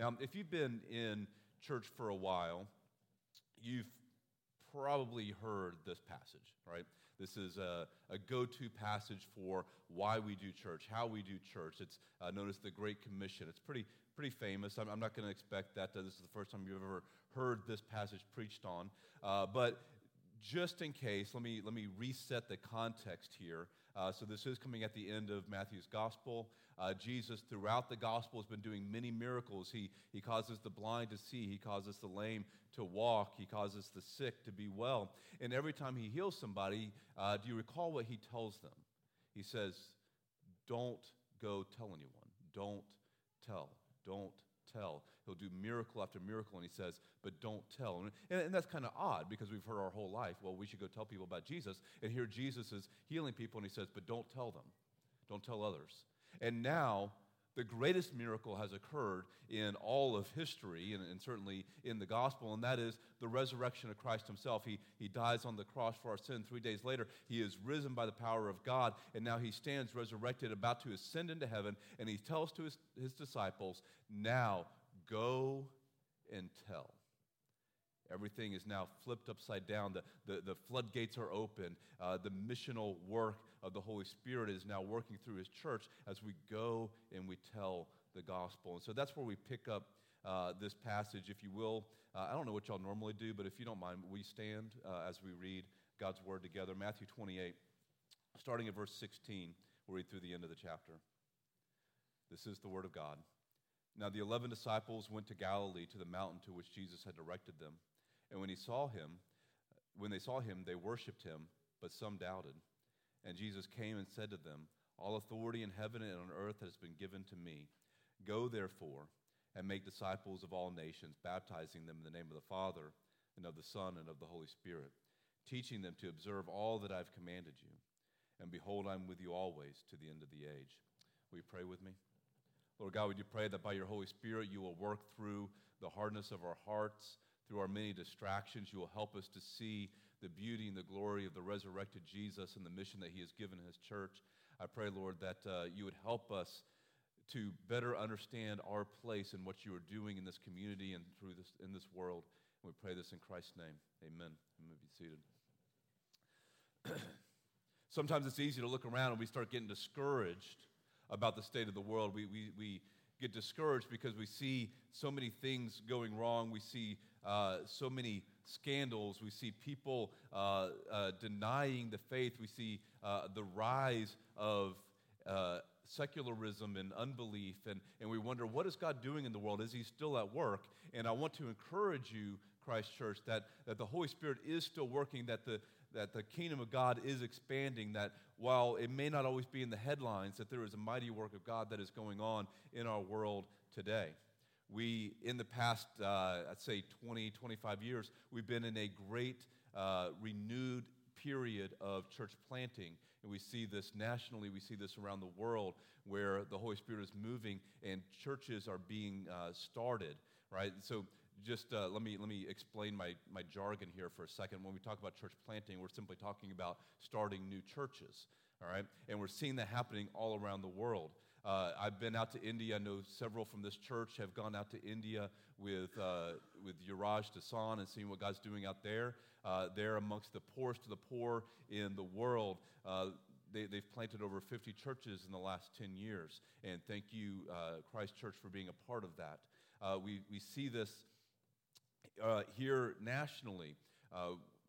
Now, if you've been in church for a while, you've probably heard this passage, right? This is a, a go to passage for why we do church, how we do church. It's uh, known as the Great Commission. It's pretty, pretty famous. I'm, I'm not going to expect that this is the first time you've ever heard this passage preached on. Uh, but just in case, let me, let me reset the context here. Uh, so, this is coming at the end of Matthew's gospel. Uh, Jesus, throughout the gospel, has been doing many miracles. He, he causes the blind to see, he causes the lame to walk, he causes the sick to be well. And every time he heals somebody, uh, do you recall what he tells them? He says, Don't go tell anyone. Don't tell. Don't tell. He'll do miracle after miracle, and he says, but don't tell. And, and that's kind of odd because we've heard our whole life, well, we should go tell people about Jesus. And here Jesus is healing people, and he says, but don't tell them. Don't tell others. And now, the greatest miracle has occurred in all of history and, and, certainly in the gospel, and that is the resurrection of Christ himself. He, he dies on the cross for our sin. Three days later, he is risen by the power of God, and now he stands resurrected, about to ascend into heaven, and he tells to his, his disciples, Now go and tell. Everything is now flipped upside down. The, the, the floodgates are open. Uh, the missional work of the Holy Spirit is now working through His church as we go and we tell the gospel. And so that's where we pick up uh, this passage, if you will. Uh, I don't know what y'all normally do, but if you don't mind, we stand uh, as we read God's word together. Matthew 28, starting at verse 16, we'll read through the end of the chapter. This is the word of God. Now the eleven disciples went to Galilee to the mountain to which Jesus had directed them. And when he saw him, when they saw him, they worshipped him, but some doubted. And Jesus came and said to them, All authority in heaven and on earth has been given to me. Go therefore and make disciples of all nations, baptizing them in the name of the Father and of the Son and of the Holy Spirit, teaching them to observe all that I've commanded you. And behold, I'm with you always to the end of the age. Will you pray with me? Lord God, would you pray that by your Holy Spirit you will work through the hardness of our hearts, through our many distractions. You will help us to see the beauty and the glory of the resurrected Jesus and the mission that he has given his church. I pray, Lord, that uh, you would help us to better understand our place and what you are doing in this community and through this in this world. And we pray this in Christ's name. Amen. You may be seated. Sometimes it's easy to look around and we start getting discouraged about the state of the world. We, we, we get discouraged because we see so many things going wrong. We see uh, so many scandals. We see people uh, uh, denying the faith. We see uh, the rise of uh, secularism and unbelief. And, and we wonder, what is God doing in the world? Is He still at work? And I want to encourage you, Christ Church, that, that the Holy Spirit is still working, that the, that the kingdom of God is expanding, that while it may not always be in the headlines, that there is a mighty work of God that is going on in our world today. We, in the past, uh, I'd say 20, 25 years, we've been in a great uh, renewed period of church planting. And we see this nationally, we see this around the world where the Holy Spirit is moving and churches are being uh, started, right? So just uh, let, me, let me explain my, my jargon here for a second. When we talk about church planting, we're simply talking about starting new churches, all right? And we're seeing that happening all around the world. Uh, I've been out to India. I know several from this church have gone out to India with, uh, with Yuraj Dasan and seeing what God's doing out there. Uh, they're amongst the poorest of the poor in the world. Uh, they, have planted over 50 churches in the last 10 years. And thank you, uh, Christ Church, for being a part of that. Uh, we, we see this uh, here nationally,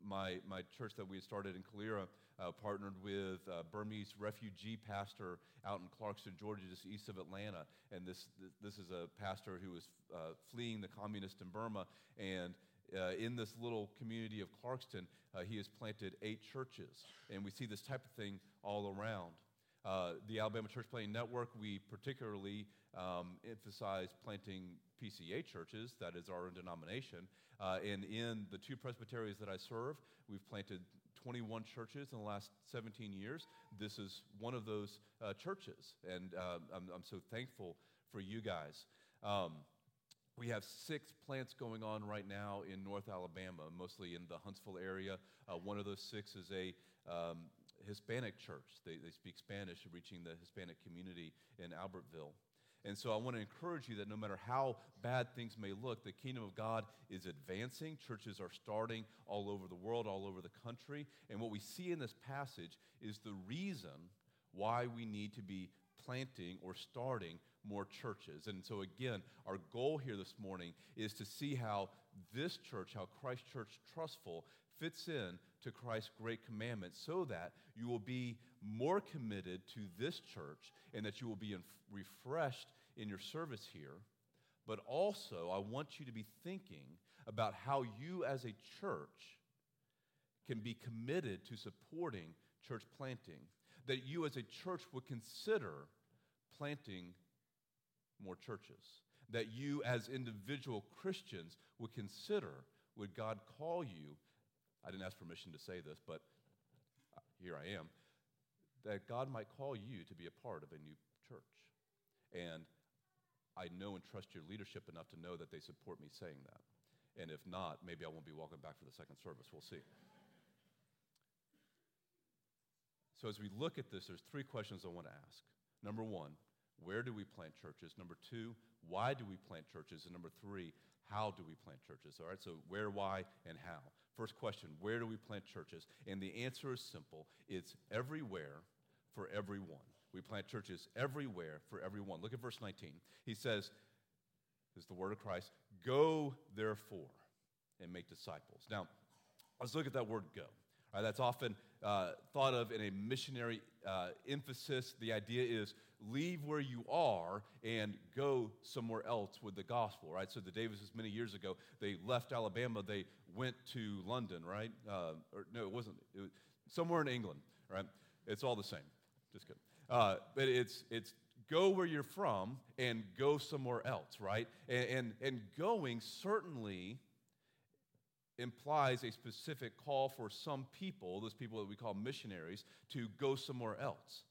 my, my church that we started in Calera uh, partnered with a Burmese refugee pastor out in Clarkston, Georgia, just east of Atlanta. And this, this is a pastor who was uh, fleeing the communists in Burma. And uh, in this little community of Clarkston, uh, he has planted eight churches. And we see this type of thing all around. Uh, the Alabama Church Planting Network, we particularly um, emphasize planting PCA churches, that is our denomination. Uh, and in the two presbyteries that I serve, we've planted 21 churches in the last 17 years. This is one of those uh, churches, and uh, I'm, I'm, so thankful for you guys. Um, we have six plants going on right now in North Alabama, mostly in the Huntsville area. Uh, one of those six is a um, Hispanic church. They, they speak Spanish, reaching the Hispanic community in Albertville. And so I want to encourage you that no matter how bad things may look, the kingdom of God is advancing. Churches are starting all over the world, all over the country. And what we see in this passage is the reason why we need to be planting or starting more churches. And so, again, our goal here this morning is to see how this church, how Christ Church Trussville, fits in to Christ's great commandment so that you will be more committed to this church and that you will be refreshed in your service here. But also, I want you to be thinking about how you as a church can be committed to supporting church planting, that you as a church would consider planting more churches, that you as individual Christians would consider would God call you I didn't ask permission to say this, but uh, here I am. That God might call you to be a part of a new church. And I know and trust your leadership enough to know that they support me saying that. And if not, maybe I won't be welcome back for the second service. We'll see. So, as we look at this, there's three questions I want to ask. Number one, where do we plant churches? Number two, why do we plant churches? And number three, how do we plant churches? All right, so where, why, and how. First question Where do we plant churches? And the answer is simple it's everywhere for everyone. We plant churches everywhere for everyone. Look at verse 19. He says, This is the word of Christ go therefore and make disciples. Now, let's look at that word go. Right, that's often uh, thought of in a missionary uh, emphasis. The idea is leave where you are and go somewhere else with the gospel, right? So the Davises, many years ago, they left Alabama, they went to London, right? Uh, or no, it wasn't. It was somewhere in England, right? It's all the same. Just kidding. Uh, but it's, it's go where you're from and go somewhere else, right? And, and, and going certainly implies a specific call for some people, those people that we call missionaries, to go somewhere else.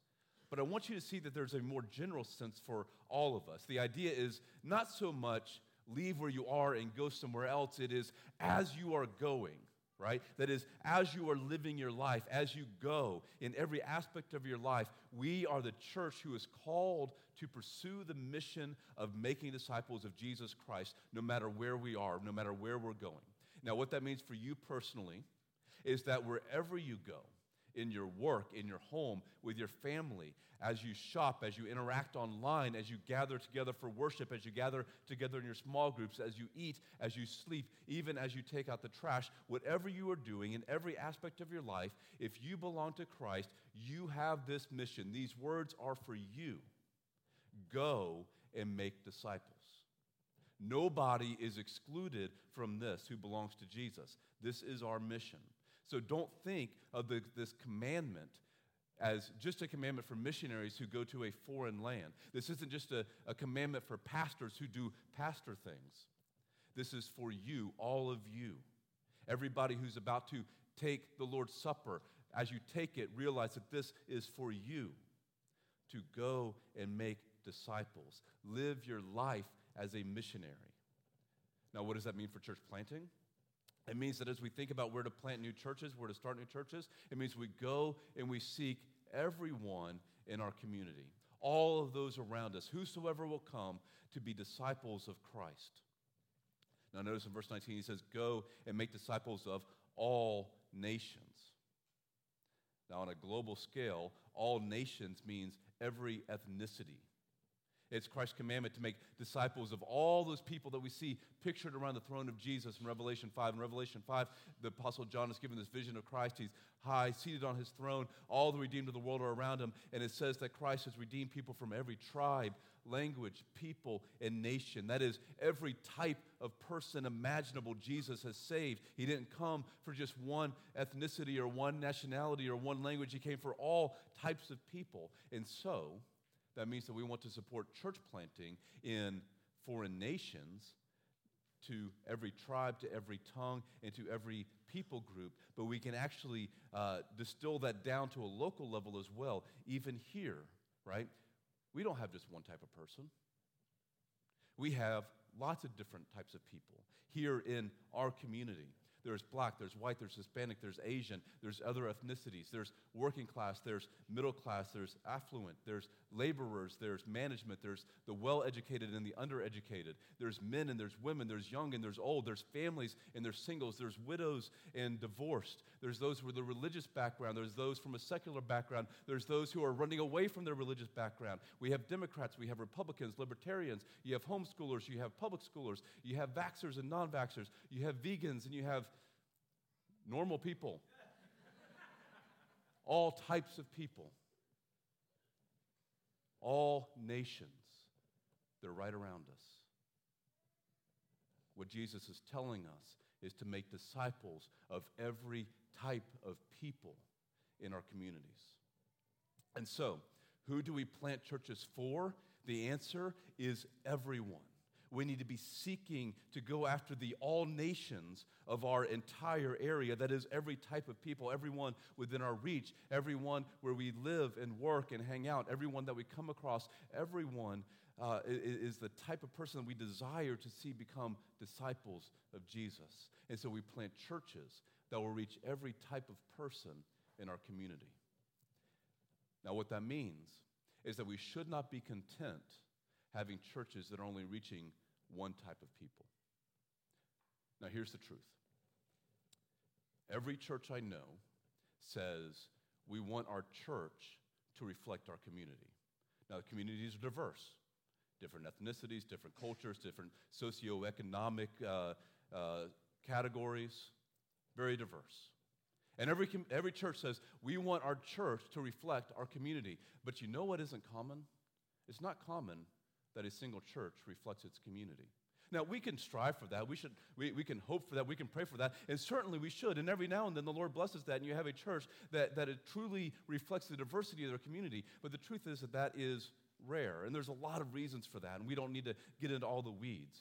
But I want you to see that there's a more general sense for all of us. The idea is not so much leave where you are and go somewhere else, it is as you are going, right? That is, as you are living your life, as you go in every aspect of your life, we are the church who is called to pursue the mission of making disciples of Jesus Christ, no matter where we are, no matter where we're going. Now, what that means for you personally is that wherever you go, in your work, in your home, with your family, as you shop, as you interact online, as you gather together for worship, as you gather together in your small groups, as you eat, as you sleep, even as you take out the trash, whatever you are doing in every aspect of your life, if you belong to Christ, you have this mission. These words are for you go and make disciples. Nobody is excluded from this who belongs to Jesus. This is our mission. So don't think of the, this commandment as just a commandment for missionaries who go to a foreign land. This isn't just a, a commandment for pastors who do pastor things. This is for you, all of you. Everybody who's about to take the Lord's Supper, as you take it, realize that this is for you to go and make disciples. Live your life as a missionary. Now, what does that mean for church planting? It means that as we think about where to plant new churches, where to start new churches, it means we go and we seek everyone in our community, all of those around us, whosoever will come to be disciples of Christ. Now, notice in verse 19, he says, Go and make disciples of all nations. Now, on a global scale, all nations means every ethnicity. It's Christ's commandment to make disciples of all those people that we see pictured around the throne of Jesus in Revelation 5. In Revelation 5, the Apostle John is given this vision of Christ. He's high, seated on his throne. All the redeemed of the world are around him. And it says that Christ has redeemed people from every tribe, language, people, and nation. That is, every type of person imaginable Jesus has saved. He didn't come for just one ethnicity or one nationality or one language, He came for all types of people. And so, that means that we want to support church planting in foreign nations to every tribe, to every tongue, and to every people group, but we can actually uh, distill that down to a local level as well, even here, right? We don't have just one type of person. We have lots of different types of people here in our community. There's black, there's white, there's Hispanic, there's Asian, there's other ethnicities, there's working class, there's middle class, there's affluent, there's laborers, there's management, there's the well educated and the undereducated, there's men and there's women, there's young and there's old, there's families and there's singles, there's widows and divorced, there's those with a religious background, there's those from a secular background, there's those who are running away from their religious background. We have Democrats, we have Republicans, libertarians, you have homeschoolers, you have public schoolers, you have vaxxers and non vaxxers, you have vegans, and you have normal people. all types of people. All nations. They're right around us. What Jesus is telling us is to make disciples of every type of people in our communities. And so, who do we plant churches for? The answer is everyone. We need to be seeking to go after the all nations of our entire area. That is, every type of people, everyone within our reach, everyone where we live and work and hang out, everyone that we come across, everyone uh, is the type of person that we desire to see become disciples of Jesus. And so we plant churches that will reach every type of person in our community. Now, what that means is that we should not be content having churches that are only reaching one type of people. Now, here's the truth every church I know says we want our church to reflect our community. Now, the communities are diverse different ethnicities, different cultures, different socioeconomic uh, uh, categories, very diverse. And every, every church says, we want our church to reflect our community. But you know what isn't common? It's not common that a single church reflects its community. Now, we can strive for that. We, should, we, we can hope for that. We can pray for that. And certainly we should. And every now and then the Lord blesses that, and you have a church that, that it truly reflects the diversity of their community. But the truth is that that is rare. And there's a lot of reasons for that, and we don't need to get into all the weeds.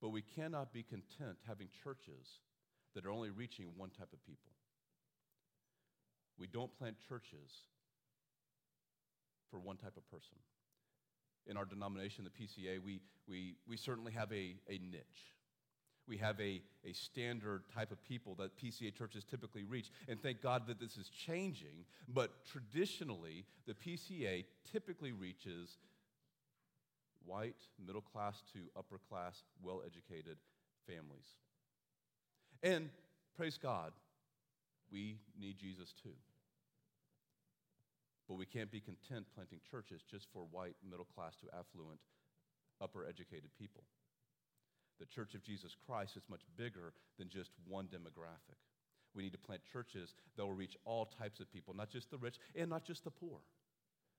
But we cannot be content having churches that are only reaching one type of people. We don't plant churches for one type of person. In our denomination, the PCA, we, we, we certainly have a, a niche. We have a, a standard type of people that PCA churches typically reach. And thank God that this is changing. But traditionally, the PCA typically reaches white, middle class to upper class, well educated families. And praise God, we need Jesus too. But we can't be content planting churches just for white, middle class to affluent, upper educated people. The Church of Jesus Christ is much bigger than just one demographic. We need to plant churches that will reach all types of people, not just the rich and not just the poor,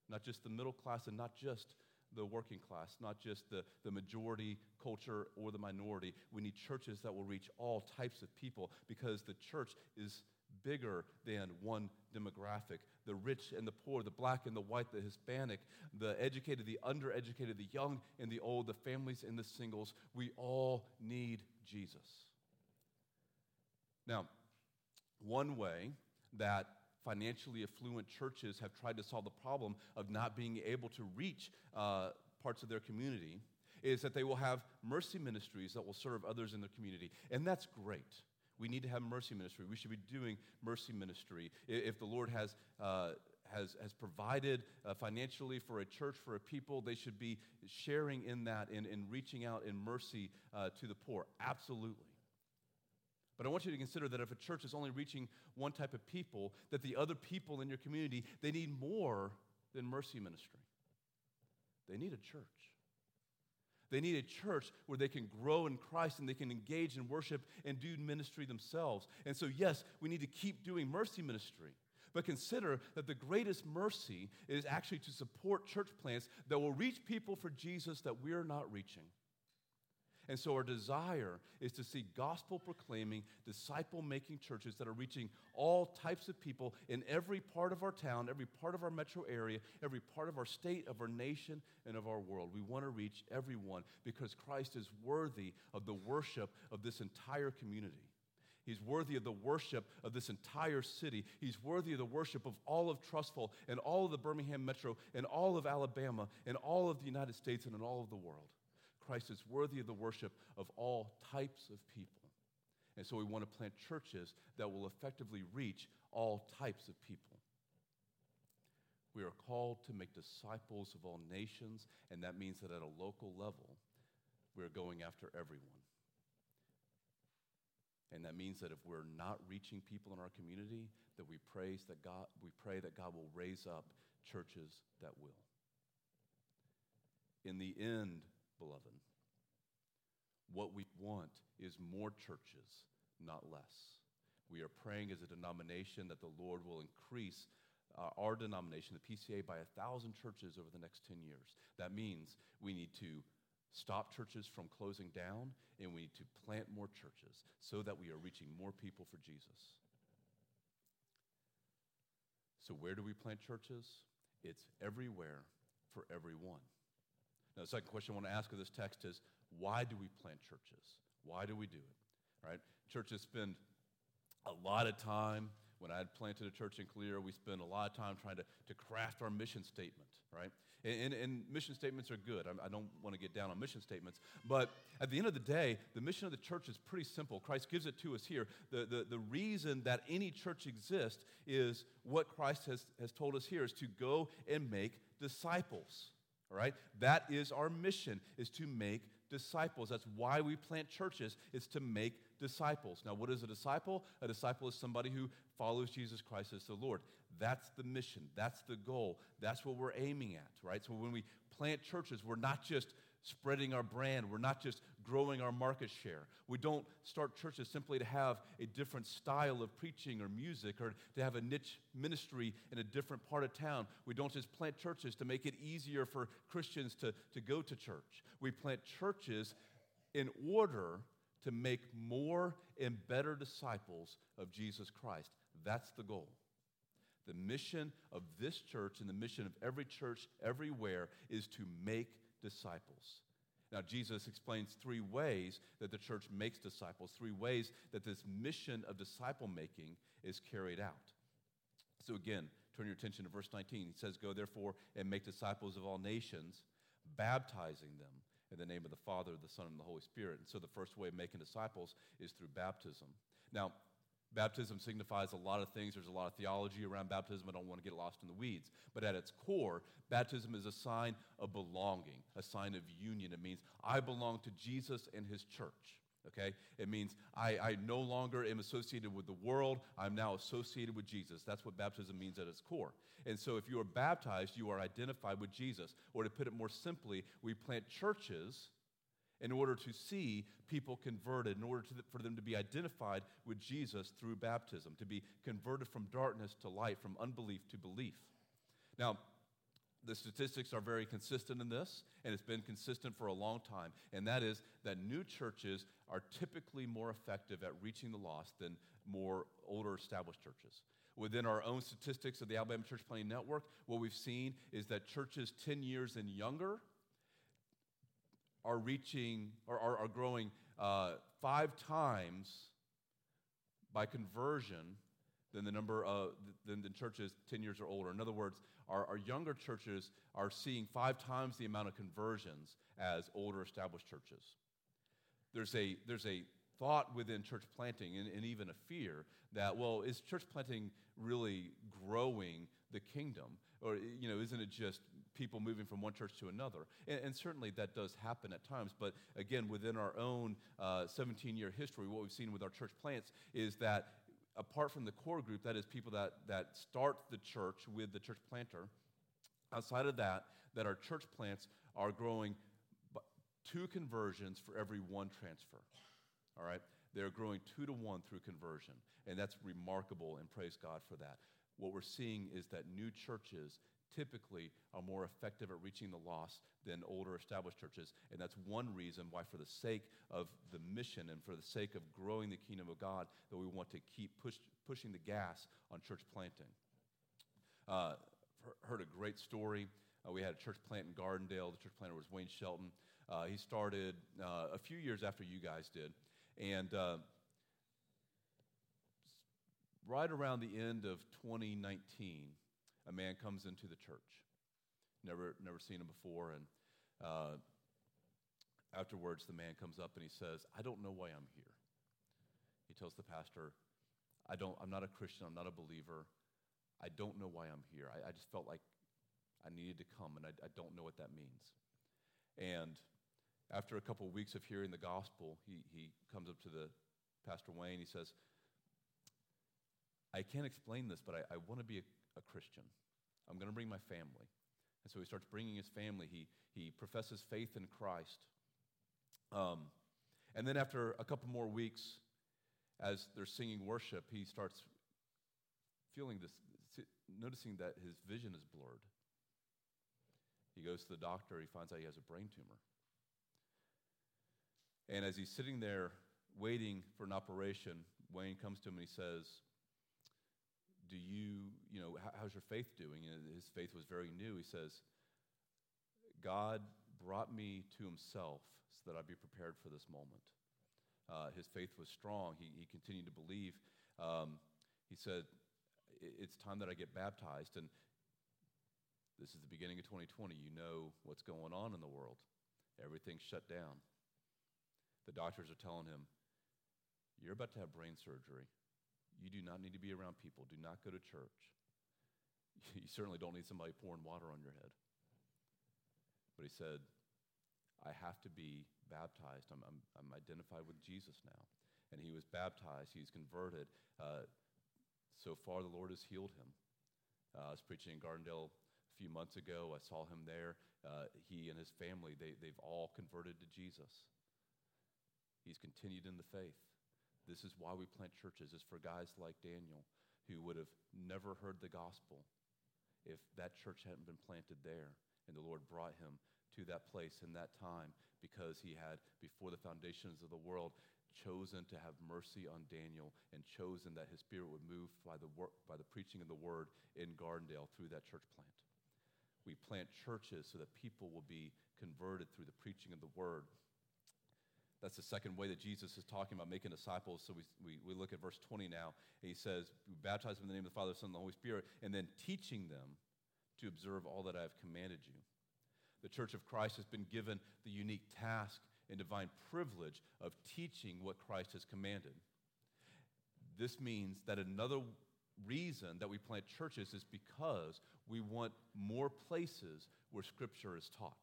not just the middle class and not just the working class, not just the, the majority culture or the minority. We need churches that will reach all types of people because the church is bigger than one demographic the rich and the poor, the black and the white, the Hispanic, the educated, the undereducated, the young and the old, the families and the singles. We all need Jesus. Now, one way that financially affluent churches have tried to solve the problem of not being able to reach uh, parts of their community is that they will have mercy ministries that will serve others in their community. And that's great. We need to have mercy ministry. We should be doing mercy ministry. If the Lord has, uh, has, has provided uh, financially for a church, for a people, they should be sharing in that and, and reaching out in mercy uh, to the poor. Absolutely. But I want you to consider that if a church is only reaching one type of people, that the other people in your community, they need more than mercy ministry. They need a church. They need a church where they can grow in Christ and they can engage in worship and do ministry themselves. And so, yes, we need to keep doing mercy ministry. But consider that the greatest mercy is actually to support church plants that will reach people for Jesus that we are not reaching. And so, our desire is to see gospel proclaiming, disciple making churches that are reaching all types of people in every part of our town, every part of our metro area, every part of our state, of our nation, and of our world. We want to reach everyone because Christ is worthy of the worship of this entire community. He's worthy of the worship of this entire city. He's worthy of the worship of all of Trussville and all of the Birmingham Metro and all of Alabama and all of the United States and in all of the world. Christ is worthy of the worship of all types of people. And so we want to plant churches that will effectively reach all types of people. We are called to make disciples of all nations, and that means that at a local level, we are going after everyone. And that means that if we're not reaching people in our community, that we praise that God, we pray that God will raise up churches that will. In the end, beloved, what we want is more churches, not less. We are praying as a denomination that the Lord will increase uh, our denomination, the PCA, by a thousand churches over the next 10 years. That means we need to stop churches from closing down and we need to plant more churches so that we are reaching more people for Jesus. So, where do we plant churches? It's everywhere for everyone. Now, the second question I want to ask of this text is why do we plant churches? Why do we do it? Right? Churches spend a lot of time when I had planted a church in Calera, we spent a lot of time trying to, to craft our mission statement, right? And, and, and mission statements are good. I, I don't want to get down on mission statements. But at the end of the day, the mission of the church is pretty simple. Christ gives it to us here. The, the, the reason that any church exists is what Christ has, has told us here is to go and make disciples. All right? That is our mission, is to make disciples. That's why we plant churches, is to make disciples. Now, what is a disciple? A disciple is somebody who follows Jesus Christ as the Lord. That's the mission. That's the goal. That's what we're aiming at, right? So when we plant churches, we're not just spreading our brand. We're not just growing our market share. We don't start churches simply to have a different style of preaching or music or to have a niche ministry in a different part of town. We don't just plant churches to make it easier for Christians to, to go to church. We plant churches in order to make more and better disciples of Jesus Christ. That's the goal. The mission of this church and the mission of every church everywhere is to make disciples. Now, Jesus explains three ways that the church makes disciples, three ways that this mission of disciple making is carried out. So, again, turn your attention to verse 19. He says, Go therefore and make disciples of all nations, baptizing them in the name of the Father, the Son, and the Holy Spirit. And so, the first way of making disciples is through baptism. Now, Baptism signifies a lot of things. There's a lot of theology around baptism. I don't want to get lost in the weeds. But at its core, baptism is a sign of belonging, a sign of union. It means I belong to Jesus and his church. Okay? It means I, I no longer am associated with the world. I'm now associated with Jesus. That's what baptism means at its core. And so if you are baptized, you are identified with Jesus. Or to put it more simply, we plant churches in order to see people converted, in order for them to be identified with Jesus through baptism, to be converted from darkness to light, from unbelief to belief. Now, the statistics are very consistent in this, and it's been consistent for a long time, and that is that new churches are typically more effective at reaching the lost than more older established churches. Within our own statistics of the Alabama Church Planting Network, what we've seen is that churches 10 years and younger are reaching or are, are growing uh, five times by conversion than the number of than the churches 10 years or older. In other words, our, our younger churches are seeing five times the amount of conversions as older established churches. There's a, there's a thought within church planting and, and even a fear that, well, is church planting really growing the kingdom? Or, you know, isn't it just people moving from one church to another. And, and certainly that does happen at times. But again, within our own 17 uh, year history, what we've seen with our church plants is that apart from the core group, that is people that, that start the church with the church planter, outside of that, that our church plants are growing two conversions for every one transfer. All right? They're growing two to one through conversion. And that's remarkable, and praise God for that. What we're seeing is that new churches typically are more effective at reaching the lost than older established churches. And that's one reason why, for the sake of the mission and for the sake of growing the kingdom of God, that we want to keep push, pushing the gas on church planting. Uh, heard a great story. Uh, we had a church plant in Gardendale. The church planter was Wayne Shelton. Uh, he started uh, a few years after you guys did. And uh, right around the end of 2019, a man comes into the church. Never, never seen him before. And uh, afterwards, the man comes up and he says, I don't know why I'm here. He tells the pastor, I don't, I'm not a Christian, I'm not a believer. I don't know why I'm here. I, I just felt like I needed to come, and I, I, don't know what that means. And after a couple of weeks of hearing the gospel, he, he comes up to the Pastor Wayne. He says, I can't explain this, but I, I want to be a, a Christian. I'm going to bring my family. And so he starts bringing his family. He, he professes faith in Christ. Um, and then after a couple more weeks, as they're singing worship, he starts feeling this, noticing that his vision is blurred. He goes to the doctor, he finds out he has a brain tumor. And as he's sitting there waiting for an operation, Wayne comes to him and he says, Do you, you know, how's your faith doing? And his faith was very new. He says, God brought me to himself so that I'd be prepared for this moment. Uh, his faith was strong. He, he continued to believe. Um, he said, It's time that I get baptized. And this is the beginning of 2020. You know what's going on in the world. Everything's shut down. The doctors are telling him, You're about to have brain surgery. You do not need to be around people. Do not go to church. You certainly don't need somebody pouring water on your head. But he said, I have to be baptized. I'm, I'm, I'm identified with Jesus now. And he was baptized, he's converted. Uh, so far, the Lord has healed him. Uh, I was preaching in Gardendale a few months ago. I saw him there. Uh, he and his family, they, they've all converted to Jesus. He's continued in the faith. This is why we plant churches, is for guys like Daniel who would have never heard the gospel if that church hadn't been planted there and the Lord brought him to that place in that time because he had, before the foundations of the world, chosen to have mercy on Daniel and chosen that his spirit would move by the, work, by the preaching of the word in Gardendale through that church plant. We plant churches so that people will be converted through the preaching of the word. That's the second way that Jesus is talking about making disciples. So we, we, we look at verse 20 now. He says, Baptize them in the name of the Father, the Son, and the Holy Spirit, and then teaching them to observe all that I have commanded you the Church of Christ has been given the unique task and divine privilege of teaching what Christ has commanded. This means that another reason that we plant churches is because we want more places where Scripture is taught.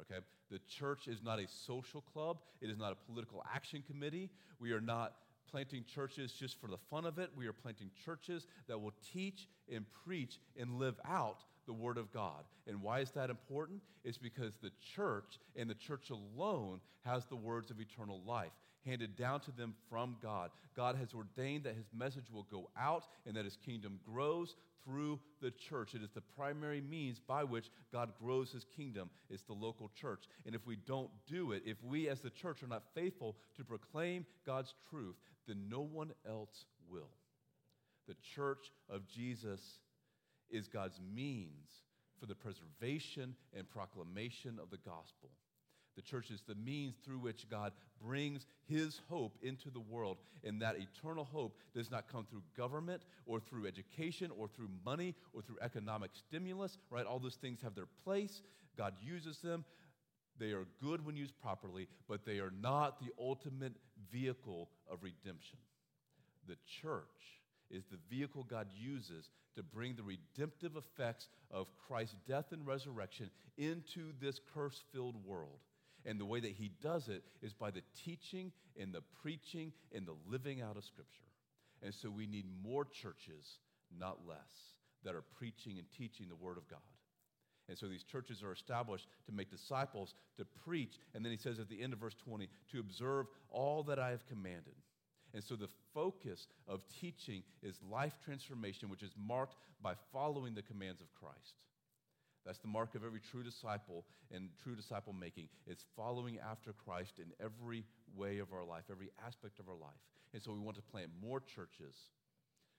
Okay? The church is not a social club, it is not a political action committee. We are not planting churches just for the fun of it. We are planting churches that will teach and preach and live out the Word of God. And why is that important? It's because the church and the church alone has the words of eternal life handed down to them from God. God has ordained that His message will go out and that His kingdom grows through the church. It is the primary means by which God grows His kingdom. It's the local church. And if we don't do it, if we as the church are not faithful to proclaim God's truth, then no one else will. The church of Jesus is God's means for the preservation and proclamation of the gospel. The church is the means through which God brings his hope into the world. And that eternal hope does not come through government or through education or through money or through economic stimulus, right? All those things have their place. God uses them. They are good when used properly, but they are not the ultimate vehicle of redemption. The church is the vehicle God uses to bring the redemptive effects of Christ's death and resurrection into this curse filled world. And the way that he does it is by the teaching and the preaching and the living out of Scripture. And so we need more churches, not less, that are preaching and teaching the Word of God. And so these churches are established to make disciples, to preach. And then he says at the end of verse 20, to observe all that I have commanded. And so the focus of teaching is life transformation, which is marked by following the commands of Christ. That's the mark of every true disciple and true disciple making. It's following after Christ in every way of our life, every aspect of our life. And so we want to plant more churches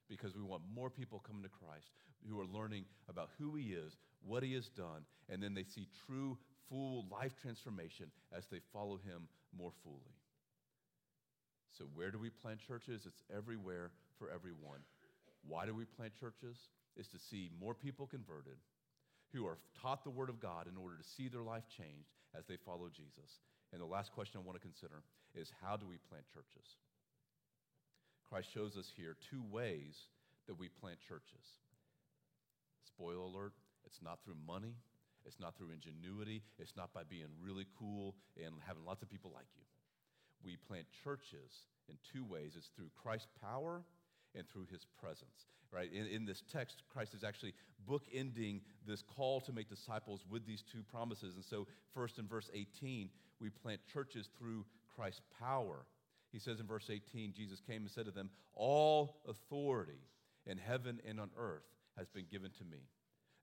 because we want more people coming to Christ who are learning about who He is, what He has done, and then they see true, full life transformation as they follow Him more fully. So, where do we plant churches? It's everywhere for everyone. Why do we plant churches? Is to see more people converted who are taught the Word of God in order to see their life changed as they follow Jesus. And the last question I want to consider is how do we plant churches? Christ shows us here two ways that we plant churches. Spoiler alert, it's not through money, it's not through ingenuity, it's not by being really cool and having lots of people like you. We plant churches in two ways it's through Christ's power and through his presence. Right? In, in this text, Christ is actually bookending this call to make disciples with these two promises. And so, first in verse 18, we plant churches through Christ's power. He says in verse 18, Jesus came and said to them, All authority in heaven and on earth has been given to me.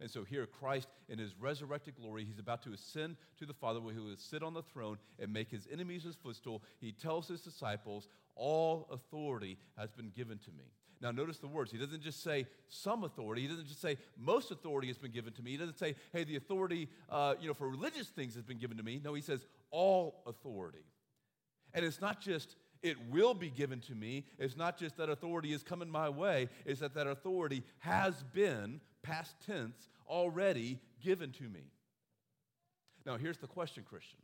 And so here, Christ, in his resurrected glory, he's about to ascend to the Father, where he will sit on the throne and make his enemies his footstool. He tells his disciples, All authority has been given to me. Now, notice the words. He doesn't just say some authority. He doesn't just say most authority has been given to me. He doesn't say, hey, the authority uh, you know, for religious things has been given to me. No, he says all authority. And it's not just it will be given to me. It's not just that authority is coming my way, it's that that authority has been, past tense, already given to me. Now, here's the question, Christian.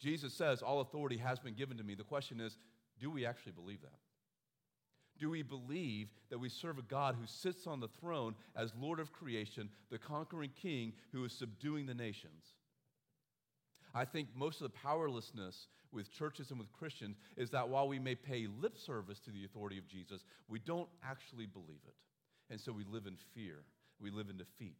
Jesus says, All authority has been given to me. The question is, do we actually believe that? Do we believe that we serve a God who sits on the throne as Lord of creation, the conquering king who is subduing the nations? I think most of the powerlessness with churches and with Christians is that while we may pay lip service to the authority of Jesus, we don't actually believe it. And so we live in fear, we live in defeat.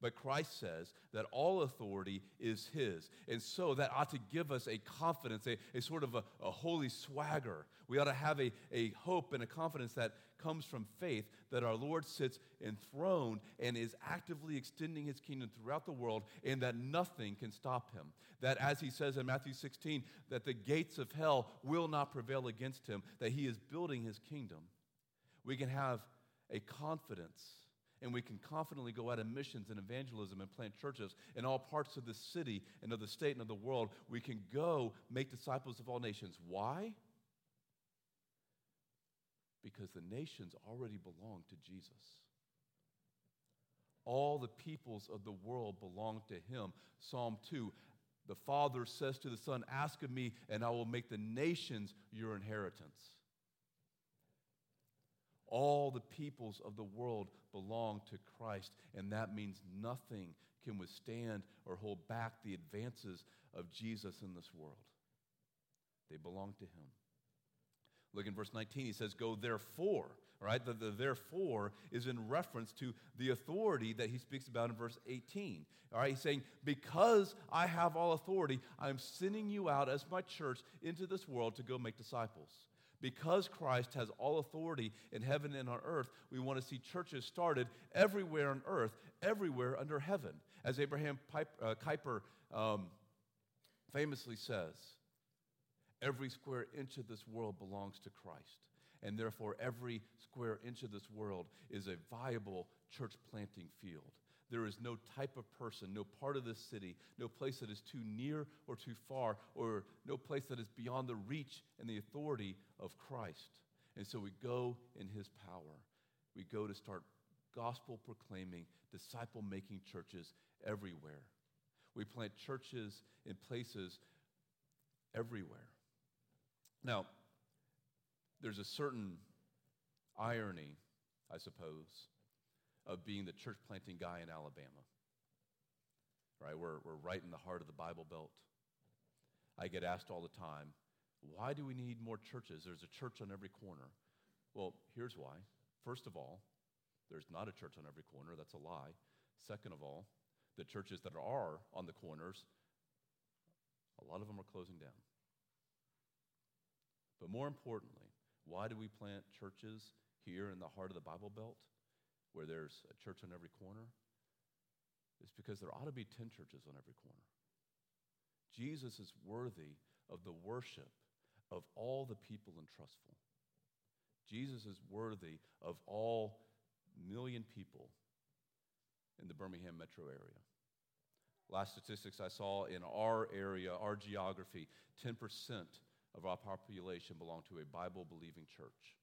But Christ says that all authority is His. And so that ought to give us a confidence, a, a sort of a, a, holy swagger. We ought to have a, a hope and a confidence that comes from faith that our Lord sits enthroned and is actively extending His kingdom throughout the world and that nothing can stop Him. That, as He says in Matthew 16, that the gates of hell will not prevail against Him, that He is building His kingdom. We can have a confidence and we can confidently go out in missions and evangelism and plant churches in all parts of the city and of the state and of the world. We can go make disciples of all nations. Why? Because the nations already belong to Jesus. All the peoples of the world belong to him. Psalm 2 The Father says to the Son, Ask of me, and I will make the nations your inheritance. All the peoples of the world belong to Christ, and that means nothing can withstand or hold back the advances of Jesus in this world. They belong to Him. Look in verse 19, he says, Go therefore. Right? The, the therefore is in reference to the authority that he speaks about in verse 18. All right, he's saying, Because I have all authority, I'm sending you out as my church into this world to go make disciples. Because Christ has all authority in heaven and on earth, we want to see churches started everywhere on earth, everywhere under heaven. As Abraham Piper, uh, Kuyper um, famously says, every square inch of this world belongs to Christ. And therefore, every square inch of this world is a viable church planting field. There is no type of person, no part of this city, no place that is too near or too far, or no place that is beyond the reach and the authority of Christ. And so we go in his power. We go to start gospel proclaiming, disciple making churches everywhere. We plant churches in places everywhere. Now, there's a certain irony, I suppose, of being the church planting guy in Alabama. Right? We're, we're right in the heart of the Bible Belt. I get asked all the time, why do we need more churches? There's a church on every corner. Well, here's why. First of all, there's not a church on every corner. That's a lie. Second of all, the churches that are on the corners, a lot of them are closing down. But more importantly, why do we plant churches here in the heart of the Bible Belt? where there's a church on every corner It's because there ought to be 10 churches on every corner. Jesus is worthy of the worship of all the people in Trussville. Jesus is worthy of all million people in the Birmingham metro area. Last statistics I saw in our area, our geography, 10% of our population belong to a Bible believing church.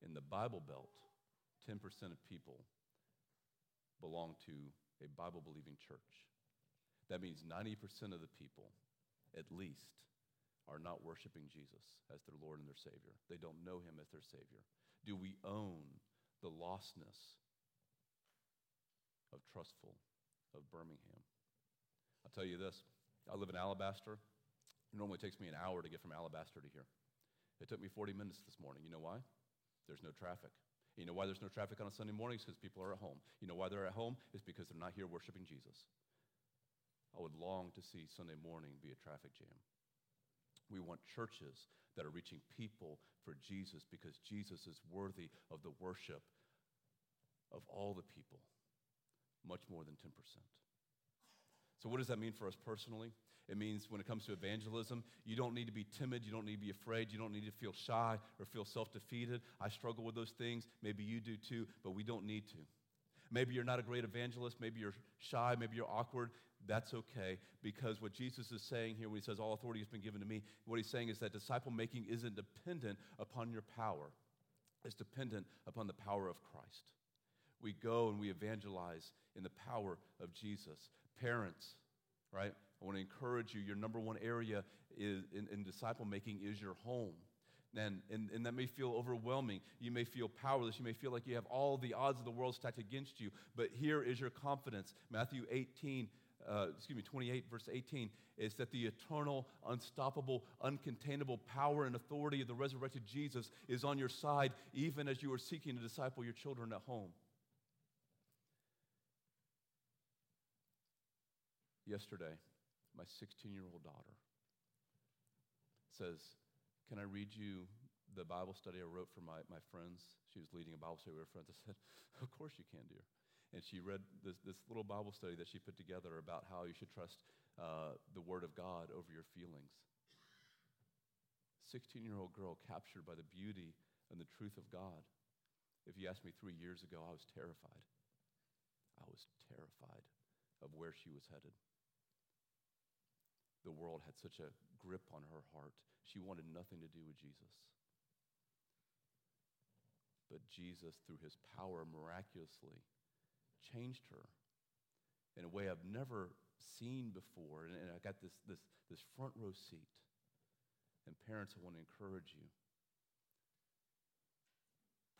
In the Bible Belt, 10% of people belong to a Bible believing church. That means 90% of the people, at least, are not worshiping Jesus as their Lord and their Savior. They don't know Him as their Savior. Do we own the lostness of Trussville, of Birmingham? I'll tell you this I live in Alabaster. It normally takes me an hour to get from Alabaster to here. It took me 40 minutes this morning. You know why? There's no traffic. You know why there's no traffic on a Sunday morning? Because people are at home. You know why they're at home? It's because they're not here worshiping Jesus. I would long to see Sunday morning be a traffic jam. We want churches that are reaching people for Jesus because Jesus is worthy of the worship of all the people, much more than 10%. So, what does that mean for us personally? It means when it comes to evangelism, you don't need to be timid. You don't need to be afraid. You don't need to feel shy or feel self defeated. I struggle with those things. Maybe you do too, but we don't need to. Maybe you're not a great evangelist. Maybe you're shy. Maybe you're awkward. That's okay because what Jesus is saying here when he says, All authority has been given to me, what he's saying is that disciple making isn't dependent upon your power, it's dependent upon the power of Christ. We go and we evangelize in the power of Jesus. Parents, right? I want to encourage you. Your number one area is, in, in disciple making is your home. And, and, and that may feel overwhelming. You may feel powerless. You may feel like you have all the odds of the world stacked against you. But here is your confidence. Matthew 18, uh, excuse me, 28, verse 18, is that the eternal, unstoppable, uncontainable power and authority of the resurrected Jesus is on your side, even as you are seeking to disciple your children at home. Yesterday, my 16 year old daughter says, Can I read you the Bible study I wrote for my, my friends? She was leading a Bible study with her friends. I said, Of course you can, dear. And she read this, this little Bible study that she put together about how you should trust uh, the Word of God over your feelings. 16 year old girl captured by the beauty and the truth of God. If you asked me three years ago, I was terrified. I was terrified of where she was headed the world had such a grip on her heart. She wanted nothing to do with Jesus. But Jesus, through his power, miraculously changed her in a way I've never seen before. And, and I got this, this, this front row seat. And parents, I want to encourage you.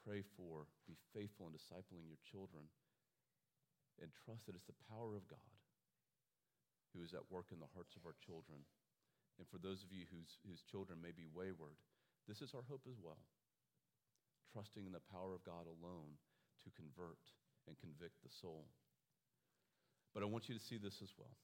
Pray for, be faithful in discipling your children, and trust that it's the power of God who is at work in the hearts of our children. And for those of you whose, whose children may be wayward, this is our hope as well. Trusting in the power of God alone to convert and convict the soul. But I want you to see this as well.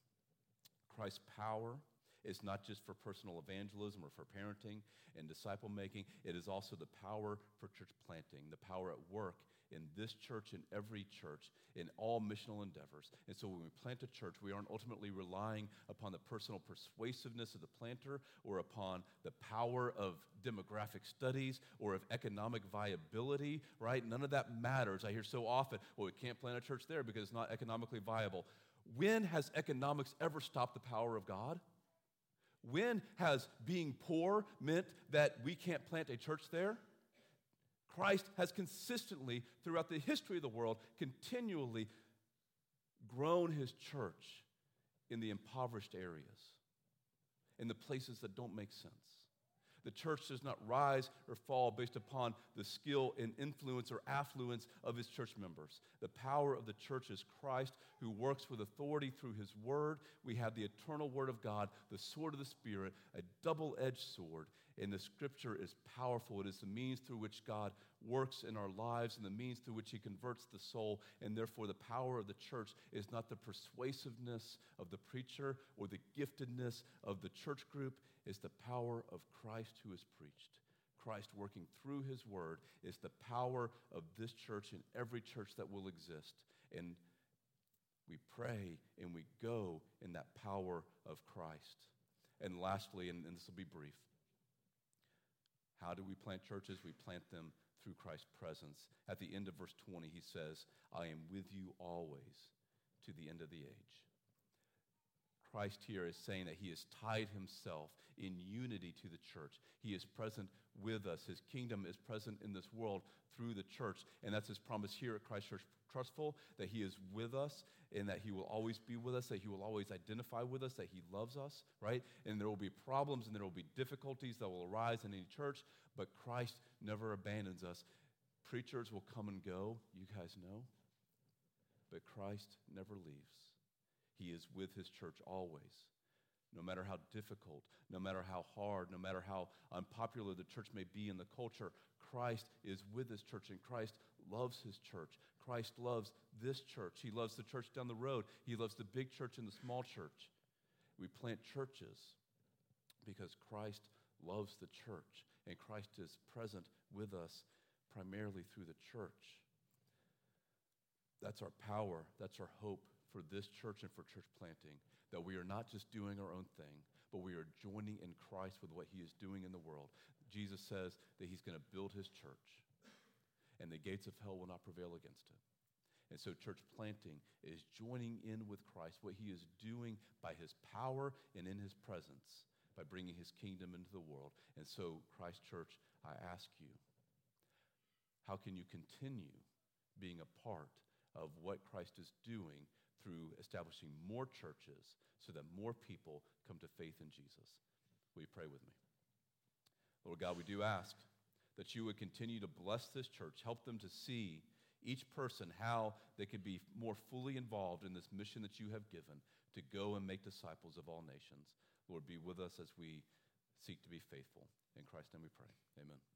Christ's power is not just for personal evangelism or for parenting and disciple making, it is also the power for church planting, the power at work in this church, in every church, in all missional endeavors. And so when we plant a church, we aren't ultimately relying upon the personal persuasiveness of the planter or upon the power of demographic studies or of economic viability, right? None of that matters. I hear so often, well, we can't plant a church there because it's not economically viable. When has economics ever stopped the power of God? When has being poor meant that we can't plant a church there? Christ has consistently, throughout the history of the world, continually grown his church in the impoverished areas, in the places that don't make sense. The church does not rise or fall based upon the skill and influence or affluence of its church members. The power of the church is Christ who works with authority through his word. We have the eternal word of God, the sword of the Spirit, a double edged sword. And the scripture is powerful. It is the means through which God works in our lives and the means through which he converts the soul. And therefore, the power of the church is not the persuasiveness of the preacher or the giftedness of the church group, it's the power of Christ who is preached. Christ working through his word is the power of this church and every church that will exist. And we pray and we go in that power of Christ. And lastly, and, and this will be brief, how do we plant churches? We plant them through Christ's presence. At the end of verse 20, he says, I am with you always to the end of the age. Christ here is saying that he has tied himself in unity to the church. He is present with us. His kingdom is present in this world through the church. And that's his promise here at Christ Church Trussville that he is with us and that he will always be with us, that he will always identify with us, that he loves us, right? And there will be problems and there will be difficulties that will arise in any church, but Christ never abandons us. Preachers will come and go, you guys know, but Christ never leaves. He is with his church always. No matter how difficult, no matter how hard, no matter how unpopular the church may be in the culture, Christ is with his church and Christ loves his church. Christ loves this church. He loves the church down the road. He loves the big church and the small church. We plant churches because Christ loves the church and Christ is present with us primarily through the church. That's our power. That's our hope for this church and for church planting. That we are not just doing our own thing, but we are joining in Christ with what he is doing in the world. Jesus says that he's going to build his church and the gates of hell will not prevail against it. And so, church planting is joining in with Christ, what he is doing by his power and in his presence, by bringing his kingdom into the world. And so, Christ Church, I ask you, how can you continue being a part of what Christ is doing through establishing more churches so that more people come to faith in Jesus? Will you pray with me? Lord God, we do ask that you would continue to bless this church, help them to see each person how they could be more fully involved in this mission that you have given to go and make disciples of all nations. Lord, be with us as we seek to be faithful. In Christ's name we pray. Amen.